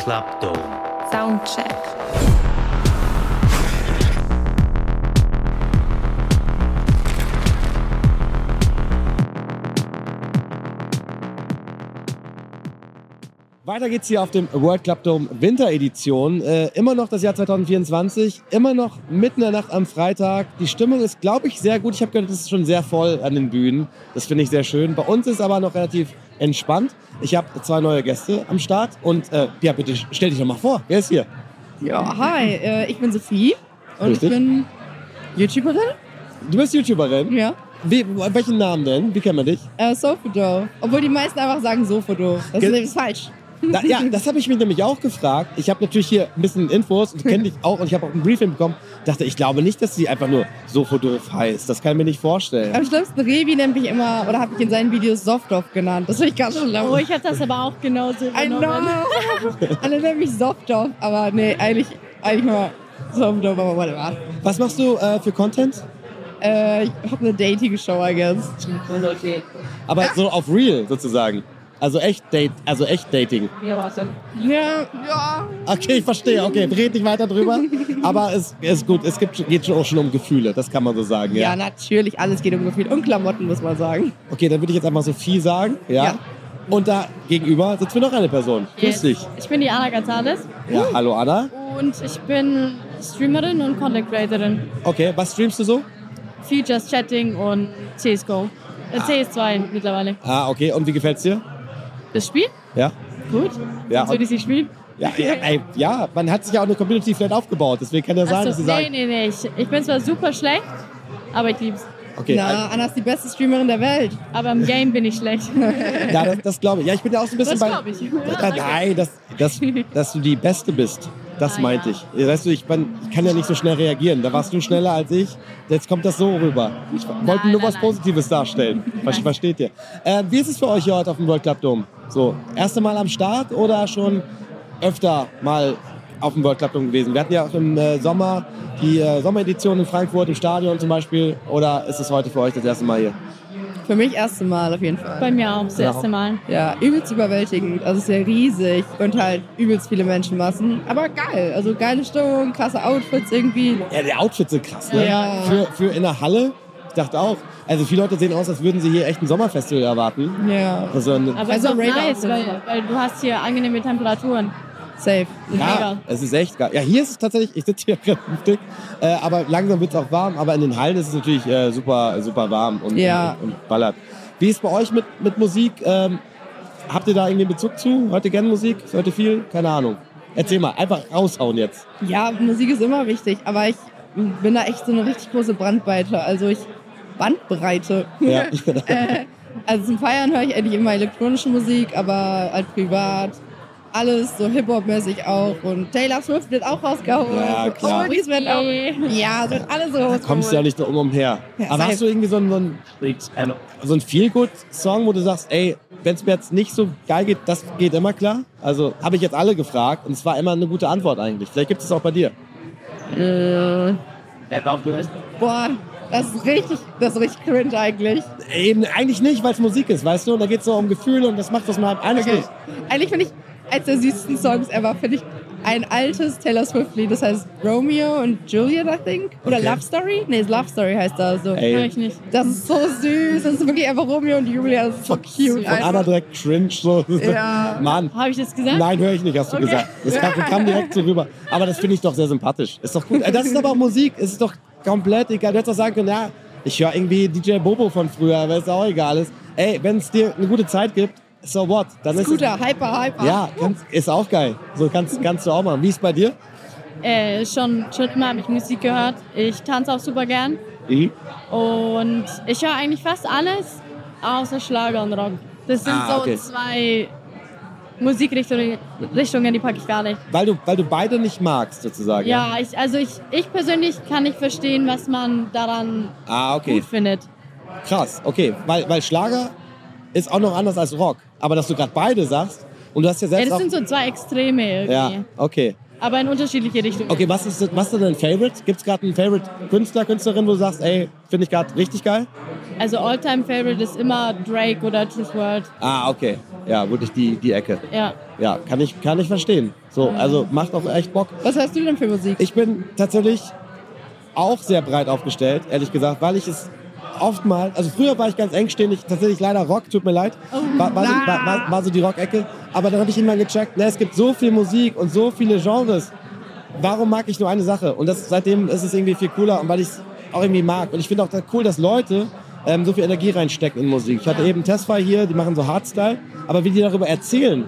World Club Dome. Soundcheck. Weiter geht's hier auf dem World Club Dome Winteredition. Äh, immer noch das Jahr 2024, immer noch mitten in der Nacht am Freitag. Die Stimmung ist, glaube ich, sehr gut. Ich habe gehört, es ist schon sehr voll an den Bühnen. Das finde ich sehr schön. Bei uns ist aber noch relativ entspannt. Ich habe zwei neue Gäste am Start und äh, ja, bitte stell dich doch mal vor. Wer ist hier? Ja, hi, äh, ich bin Sophie und Richtig. ich bin YouTuberin. Du bist YouTuberin. Ja. Wie, welchen Namen denn? Wie kennt man dich? Äh, Sofodo. Obwohl die meisten einfach sagen Sofodo. Das Ge- ist falsch. Da, ja, das habe ich mich nämlich auch gefragt. Ich habe natürlich hier ein bisschen Infos und kenne dich auch und ich habe auch ein Briefing bekommen. Dachte, ich glaube nicht, dass sie einfach nur Sofodorf heißt. Das kann ich mir nicht vorstellen. Am schlimmsten Revi nennt mich immer, oder habe ich in seinen Videos Softdorf genannt. Das finde ich ganz schlimm. Oh, ich habe das aber auch genauso I know. übernommen. Alle nennen mich Softdorf, aber nee, eigentlich, eigentlich mal Softdorf, aber whatever. Was machst du äh, für Content? Äh, ich habe eine Dating-Show, I guess. Aber so auf Real sozusagen. Also echt Date, also echt Dating. Ja, ja. Okay, ich verstehe. Okay, red nicht weiter drüber. Aber es ist gut. Es gibt, geht schon auch schon um Gefühle. Das kann man so sagen. Ja, Ja. natürlich, alles geht um Gefühl. Und Klamotten, muss man sagen. Okay, dann würde ich jetzt einfach Sophie sagen. Ja. Ja. Und da gegenüber sitzt mir noch eine Person. Grüß dich. Ich bin die Anna Gonzalez Ja, hallo Anna. und ich bin Streamerin und Content Creatorin. Okay, was streamst du so? Features, Chatting und CSGO. Äh, CS2 mittlerweile. Ah, okay. Und wie gefällt's dir? Das Spiel? Ja. Gut. Ja, Sonst würde ich sie spielen. Ja, ja, ey, ja, man hat sich ja auch eine Community vielleicht aufgebaut. Deswegen kann ja sein, dass sie nee, sagen, nee, nee. Ich, ich bin zwar super schlecht, aber ich lieb's. okay, Na, Anna ist die beste Streamerin der Welt. Aber im Game bin ich schlecht. ja, das, das glaube ich. Ja, ich bin ja auch so ein bisschen Das bei. ich. Ja, nein, dass, dass, dass du die Beste bist. Das Ah, meinte ja. ich. Weißt du, ich, bin, ich kann ja nicht so schnell reagieren. Da warst du schneller als ich. Jetzt kommt das so rüber. Ich wollte nur nein, was nein. Positives darstellen. Ver Nein. versteht ihr? Äh, wie ist es für euch hier heute auf dem World Club Dome? So, erste Mal am Start oder schon öfter mal auf dem World Club Dome gewesen? Wir hatten ja auch im äh, Sommer die äh, Sommeredition in Frankfurt im Stadion zum Beispiel. Oder ist es heute für euch das erste Mal hier? Für mich erste Mal auf jeden Fall. Bei mir auch das Ja. erste Mal. Ja, übelst überwältigend. Also es ist ja riesig und halt übelst viele Menschenmassen. Aber geil. Also geile Stimmung, krasse Outfits irgendwie. Ja, die Outfits sind krass, ne? Ja. Für, für in der Halle, ich dachte auch, also viele Leute sehen aus, als würden sie hier echt ein Sommerfestival erwarten. Ja, Also ein, Aber Also es ist auch nice, weil, weil du hast hier angenehme Temperaturen. Safe. ja, es ist echt geil. Ja, hier ist es tatsächlich, ich sitze hier vernünftig, äh, aber langsam wird es auch warm, aber in den Hallen ist es natürlich äh, super, super warm und, Ja. und, und ballert. Wie ist es bei euch mit, mit Musik? Ähm, habt ihr da irgendwie einen Bezug zu? Hört ihr gerne Musik? Hört ihr viel? Keine Ahnung. Erzähl mal, einfach raushauen jetzt. Ja, Musik ist immer wichtig, aber ich bin da echt so eine richtig große Brandweite. Also ich Bandbreite. Ja. äh, also zum Feiern höre ich eigentlich immer elektronische Musik, aber halt privat. Alles so Hip-Hop-mäßig auch. Und Taylor Swift wird auch rausgehauen. Ja, klar. Oldies werden auch. Ja, es wird alles so rausgeholt. kommst du ja nicht drum umher. Ja, Aber safe. hast du irgendwie so einen, so einen, so einen Feel-Good-Song, wo du sagst, ey, wenn es mir jetzt nicht so geil geht, das geht immer klar? Also habe ich jetzt alle gefragt und es war immer eine gute Antwort eigentlich. Vielleicht gibt es auch bei dir. Äh, boah, das ist richtig, das ist richtig cringe eigentlich. Eben eigentlich nicht, weil es Musik ist, weißt du? Und da geht es so um Gefühle und das macht das mal eigentlich Okay. nicht. Eigentlich finde ich, eines der süßesten Songs ever, finde ich ein altes Taylor Swift-Lied, das heißt Romeo und Juliet, I think. Oder Okay. Love Story? Nee, Love Story heißt das so. Ey. Hör ich nicht. Das ist so süß, das ist wirklich einfach Romeo und Julia, das ist so cute. Von Anna direkt cringe. So. Ja. Mann. Habe ich das gesagt? Nein, höre ich nicht, hast du Okay. gesagt. Das kam, kam direkt so rüber. Aber das finde ich doch sehr sympathisch. Ist doch gut. Äh, Das ist aber auch Musik. Es ist doch komplett egal. Du hättest auch sagen können, ja, ich höre irgendwie DJ Bobo von früher, weil es auch egal ist. Ey, wenn es dir eine gute Zeit gibt, so what? Dann ist Scooter, hyper, hyper. es, ja, kannst, ist auch geil. So kannst, kannst du auch machen. Wie ist bei dir? Äh, schon, schon immer habe ich Musik gehört. Ich tanze auch super gern. Mhm. Und ich höre eigentlich fast alles außer Schlager und Rock. Das sind Ah, so okay. zwei Musikrichtungen, Richtungen, die packe ich gar nicht. Weil du, weil du beide nicht magst, sozusagen. Ja, ich, also ich, ich persönlich kann nicht verstehen, was man daran Ah, okay. gut findet. Krass, okay. Weil, weil Schlager ist auch noch anders als Rock. Aber dass du gerade beide sagst und du hast ja Ja, selbst das auch... sind so zwei Extreme irgendwie. ja, okay. Aber in unterschiedliche Richtungen. Okay, was ist, was ist denn dein Favorite? Gibt es gerade einen Favorite-Künstler, Künstlerin, wo du sagst, ey, finde ich gerade richtig geil? Also Alltime Favorite ist immer Drake oder Truth World. Ah, okay. Ja, wirklich die, die Ecke. Ja. Ja, kann ich, kann ich verstehen. So, also macht auch echt Bock. Was hörst du denn für Musik? Ich bin tatsächlich auch sehr breit aufgestellt, ehrlich gesagt, weil ich es oftmals, also früher war ich ganz engständig, tatsächlich leider Rock, tut mir leid, war, war, so, war, war, so die Rock-Ecke, aber dann habe ich immer gecheckt, ne, es gibt so viel Musik und so viele Genres, warum mag ich nur eine Sache? Und das, seitdem ist es irgendwie viel cooler und weil ich es auch irgendwie mag. Und ich finde auch cool, dass Leute ähm, so viel Energie reinstecken in Musik. Ich hatte eben Tesfy hier, die machen so Hardstyle, aber wie die darüber erzählen,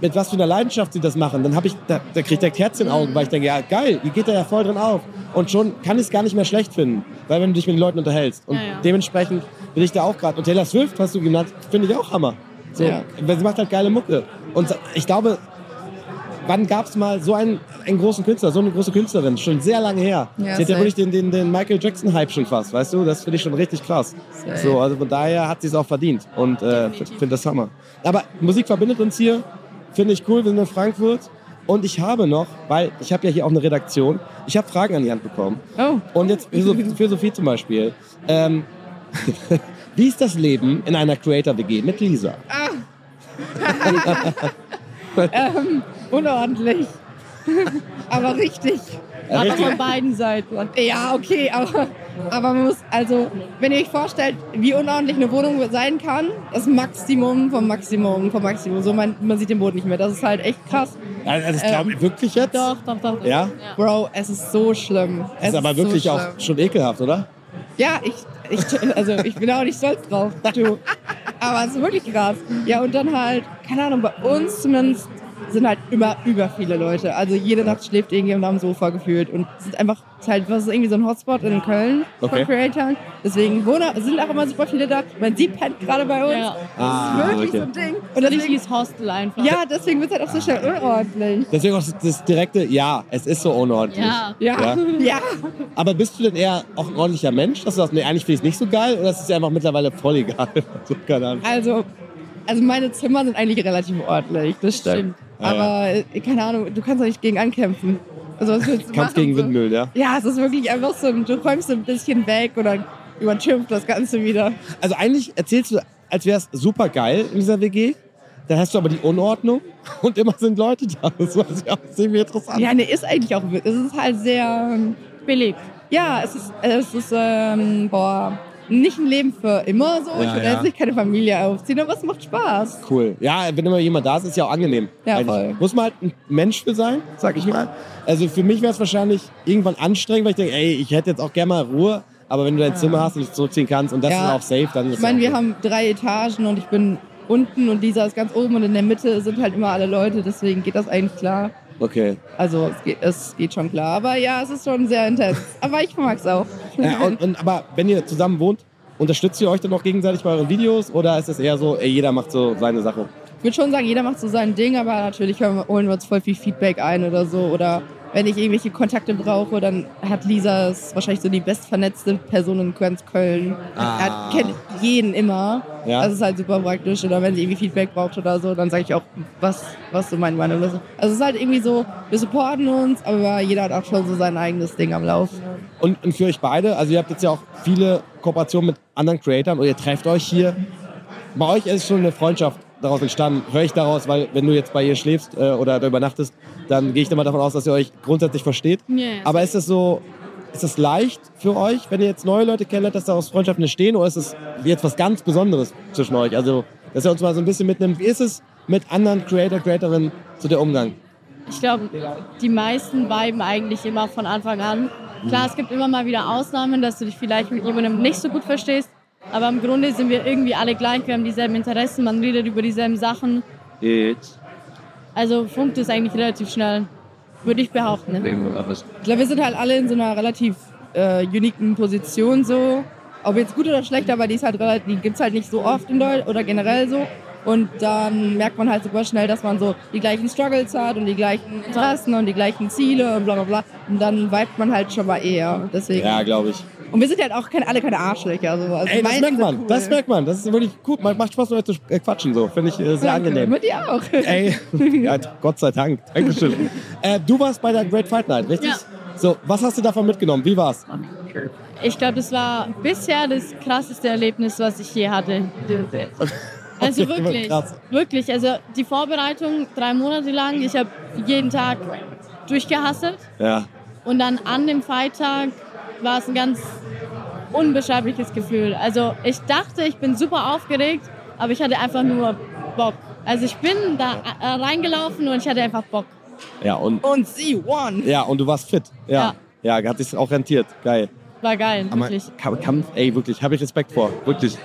mit was für einer Leidenschaft sie das machen, dann habe ich, da, da kriegt der Herz in den Augen, weil ich denke, ja geil, ihr geht da ja voll drin auf. Und schon kann ich es gar nicht mehr schlecht finden, weil wenn du dich mit den Leuten unterhältst. Und Ja, ja. dementsprechend bin ich da auch gerade. Und Taylor Swift, hast du genannt, finde ich auch Hammer. So, Ja. weil Sie macht halt geile Mucke. Und ich glaube, wann gab es mal so einen, einen großen Künstler, so eine große Künstlerin? Schon sehr lange her. Ja, sie hat ja wirklich den, den, den Michael Jackson-Hype schon fast, weißt du? Das finde ich schon richtig krass. Safe. So, also von daher hat sie es auch verdient. Und äh, finde das Hammer. Aber Musik verbindet uns hier. Finde ich cool, wir sind in Frankfurt. Und ich habe noch, weil ich habe ja hier auch eine Redaktion, ich habe Fragen an die Hand bekommen. Oh. Und jetzt für, Sophie- für Sophie zum Beispiel. Ähm, wie ist das Leben in einer Creator-WG mit Lisa? ähm, unordentlich. aber richtig. Ja, Aber von beiden Seiten. Ja, okay, aber, aber man muss, also, wenn ihr euch vorstellt, wie unordentlich eine Wohnung sein kann, das Maximum vom Maximum vom Maximum. So, man, man sieht den Boden nicht mehr. Das ist halt echt krass. Also das glaube ich wirklich jetzt? Doch, doch, doch. doch. Ja? Bro, es ist so schlimm. Es ist aber wirklich so auch schon ekelhaft, oder? Ja, ich, ich, also ich bin auch nicht stolz drauf, du. Aber es ist wirklich krass. Ja, und dann halt, keine Ahnung, bei uns zumindest sind halt immer über viele Leute. Also jede Nacht schläft irgendjemand am Sofa gefühlt. Und es ist einfach, es ist halt, was ist irgendwie so ein Hotspot in Köln Okay. von Creatoren. Deswegen wohnen, sind auch immer super viele da. Man sieht pennt gerade bei uns. Ja. Ah, das ist wirklich okay. so ein Ding. Und Ein deswegen, richtiges Hostel einfach. ja, deswegen wird es halt auch so schnell unordentlich. Deswegen auch das direkte, ja, es ist so unordentlich. Ja. Ja, Ja. ja. Aber bist du denn eher auch ein ordentlicher Mensch, dass du sagst, nee, eigentlich finde ich es nicht so geil oder ist es einfach mittlerweile voll egal? so, keine Ahnung. Also, also meine Zimmer sind eigentlich relativ ordentlich, das stimmt. Ah, ja. Aber äh, keine Ahnung, du kannst doch nicht gegen ankämpfen. Also was willst du Kampf machen? gegen? Windmüll, ja. Ja, es ist wirklich einfach so, du räumst so ein bisschen weg oder überschimpft das Ganze wieder. Also eigentlich erzählst du, als wäre es super geil in dieser WG. Dann hast du aber die Unordnung und immer sind Leute da. Das ist ja auch ziemlich interessant. Ja, ne, ist eigentlich auch, es ist halt sehr, ähm, Billig. ja, es ist, es ist, ähm, boah, nicht ein Leben für immer so. ich Ja, will ja. jetzt nicht keine Familie aufziehen, aber es macht Spaß. Cool. Ja, wenn immer jemand da ist, ist ja auch angenehm. Ja, voll. Muss man halt ein Mensch für sein, sag ich mal. Also für mich wäre es wahrscheinlich irgendwann anstrengend, weil ich denke, ey, ich hätte jetzt auch gerne mal Ruhe. Aber wenn du dein Zimmer hast und dich zurückziehen kannst und das ist auch safe, dann ist Ich meine, es wir auch haben drei Etagen und ich bin unten und dieser ist ganz oben und in der Mitte sind halt immer alle Leute, deswegen geht das eigentlich klar. Okay. Also es geht, es geht schon klar. Aber ja, es ist schon sehr intens. Aber ich mag es auch. Ja, und, und, aber wenn ihr zusammen wohnt, unterstützt ihr euch dann auch gegenseitig bei euren Videos oder ist es eher so, ey, jeder macht so seine Sache? Ich würde schon sagen, jeder macht so sein Ding, aber natürlich holen wir uns voll viel Feedback ein oder so. Oder wenn ich irgendwelche Kontakte brauche, dann hat Lisa ist wahrscheinlich so die bestvernetzte Person in ganz Köln. Ah. Er kennt jeden immer. Ja. Das ist halt super praktisch. Oder wenn sie irgendwie Feedback braucht oder so, dann sage ich auch, was, was so meine Meinung ist. Also es ist halt irgendwie so, wir supporten uns, aber jeder hat auch schon so sein eigenes Ding am Laufen. Und, und für euch beide, also ihr habt jetzt ja auch viele Kooperationen mit anderen Creatoren und ihr trefft euch hier. Bei euch ist schon eine Freundschaft daraus entstanden, höre ich daraus, weil wenn du jetzt bei ihr schläfst äh, oder da übernachtest, dann gehe ich mal davon aus, dass ihr euch grundsätzlich versteht. Ja. Aber ist das so, ist das leicht für euch, wenn ihr jetzt neue Leute kennenlernt, dass daraus Freundschaften entstehen oder ist es jetzt was ganz Besonderes zwischen euch? Also, dass ihr uns mal so ein bisschen mitnimmt, wie ist es mit anderen Creator, Creatorinnen so der Umgang? Ich glaube, die meisten viben eigentlich immer von Anfang an. Klar, es gibt immer mal wieder Ausnahmen, dass du dich vielleicht mit jemandem nicht so gut verstehst. Aber im Grunde sind wir irgendwie alle gleich. Wir haben dieselben Interessen, man redet über dieselben Sachen. Also funkt es eigentlich relativ schnell. würde ich behaupten. Ich glaube, wir sind halt alle in so einer relativ äh, uniken Position so. Ob jetzt gut oder schlecht, aber die ist halt relativ, die gibt's halt nicht so oft in Deutschland oder generell so. Und dann merkt man halt super schnell, dass man so die gleichen Struggles hat und die gleichen Interessen und die gleichen Ziele und bla bla bla. Und dann vibet man halt schon mal eher. Deswegen. Ja, glaube ich. Und wir sind halt auch keine, alle keine Arschlöcher. So. Also Ey, das merkt man. cool. Das merkt man. Das ist wirklich gut. Man macht Spaß, mit euch zu äh, quatschen. So. Finde ich äh, sehr Danke. angenehm. Mit dir auch. Ey, ja, Gott sei Dank. Dankeschön. äh, du warst bei der Great Fight Night, richtig? Ja. So, was hast du davon mitgenommen? Wie war's? Ich glaube, das war bisher das krasseste Erlebnis, was ich je hatte. Also wirklich, krass. wirklich. Also die Vorbereitung drei Monate lang. Ich habe jeden Tag durchgehasselt Ja. und dann an dem Freitag war es ein ganz unbeschreibliches Gefühl. Also ich dachte, ich bin super aufgeregt, aber ich hatte einfach nur Bock. Also ich bin da äh, reingelaufen und ich hatte einfach Bock. Ja, und, Und sie won. ja, und du warst fit. Ja. Ja, hat sich auch rentiert. Geil. War geil, Aber wirklich. Kampf, Kampf, ey, wirklich, habe ich Respekt vor. Wirklich.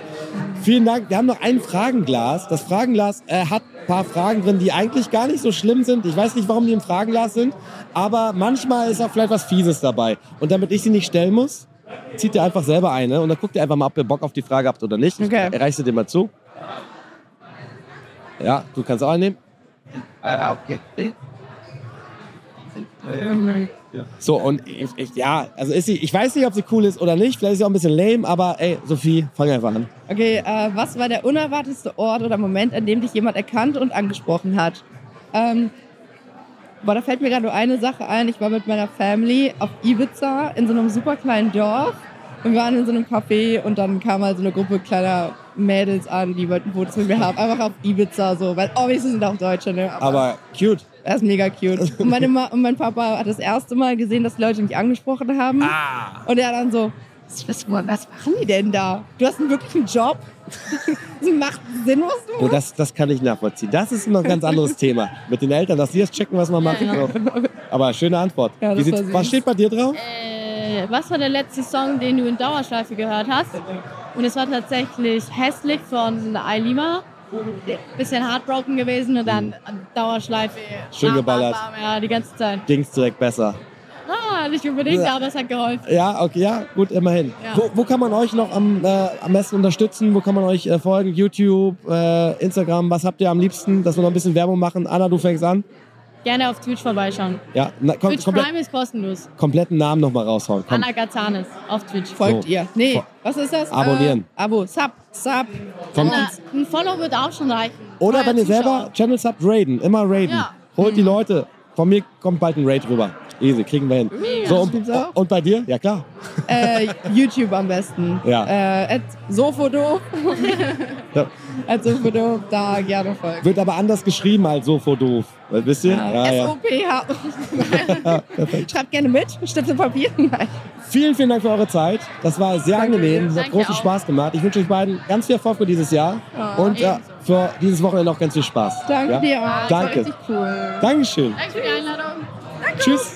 Vielen Dank. Wir haben noch ein Fragenglas. Das Fragenglas äh, hat ein paar Fragen drin, die eigentlich gar nicht so schlimm sind. Ich weiß nicht, warum die im Fragenglas sind, aber manchmal ist auch vielleicht was Fieses dabei. Und damit ich sie nicht stellen muss, zieht ihr einfach selber eine und dann guckt ihr einfach mal, ob ihr Bock auf die Frage habt oder nicht. Okay. Ich reiche sie dir mal zu. Ja, du kannst auch So, und ich, ich, ja, also ist sie, ich weiß nicht, ob sie cool ist oder nicht. Vielleicht ist sie auch ein bisschen lame, aber ey, Sophie, fang einfach an. Okay, äh, was war der unerwartetste Ort oder Moment, an dem dich jemand erkannt und angesprochen hat? Ähm, boah, da fällt mir gerade nur eine Sache ein. Ich war mit meiner Family auf Ibiza in so einem super kleinen Dorf. Und wir waren in so einem Café und dann kam halt so eine Gruppe kleiner Mädels an, die wollten Fotos mit mir haben. Einfach auf Ibiza so, weil oh, wir sind auch Deutsche, ne? Aber cute. Er ist mega cute. Und, meine Ma und mein Papa hat das erste Mal gesehen, dass die Leute mich angesprochen haben. Ah. Und er dann so, was, machen die denn da? Du hast einen wirklichen Job? Das macht Sinn, was du Oh, das, das kann ich nachvollziehen. Das ist noch ein ganz anderes Thema. Mit den Eltern, dass die das checken, was man macht. So. Aber schöne Antwort. Ja, was steht bei dir drauf? Äh, was war der letzte Song, den du in Dauerschleife gehört hast? Und es war tatsächlich Hässlich von Ailima. Bisschen heartbroken gewesen und dann Dauerschleife. Schön Bam, bam, geballert. bam, Ja, die ganze Zeit. Ging's direkt besser. Ah, nicht unbedingt, Ja. aber es hat geholfen. Ja, okay, ja, gut, immerhin. Ja. Wo, wo kann man euch noch am, äh, am besten unterstützen? Wo kann man euch äh, folgen? YouTube, äh, Instagram, was habt ihr am liebsten? Dass wir noch ein bisschen Werbung machen. Anna, du fängst an. Gerne auf Twitch vorbeischauen. Ja, na, kom Twitch komplett, Prime ist kostenlos. kompletten Namen nochmal raushauen. Komm. Anna Gazanes auf Twitch. Folgt So. ihr. Nee, Fol- was ist das? Abonnieren. Äh, Abo, Sub, Sub. Komm. Na, ein Follow wird auch schon reichen. Oder wenn ihr Zuschauer. selber Channel Sub raiden, immer raiden. Ja. Holt die Leute. Von mir kommt bald ein Raid rüber. Easy, kriegen wir hin. So, und, und bei dir? Ja, klar. Äh, YouTube am besten. Ja. Äh, at Sofodo. Ja. At Sofodo, da gerne folgen. Wird aber anders geschrieben als so vor doof. Wisst ihr? Ja, ja. S-O-P-H. Schreibt gerne mit. Stifte Papier. Nein. Vielen, vielen Dank für eure Zeit. Das war sehr Danke angenehm. Es hat Danke großen auch. Spaß gemacht. Ich wünsche euch beiden ganz viel Erfolg für dieses Jahr. und äh, für dieses Wochenende auch ganz viel Spaß. Danke ja? dir auch. Das war Danke. richtig cool. Dankeschön. Danke für die Einladung. Tschüss.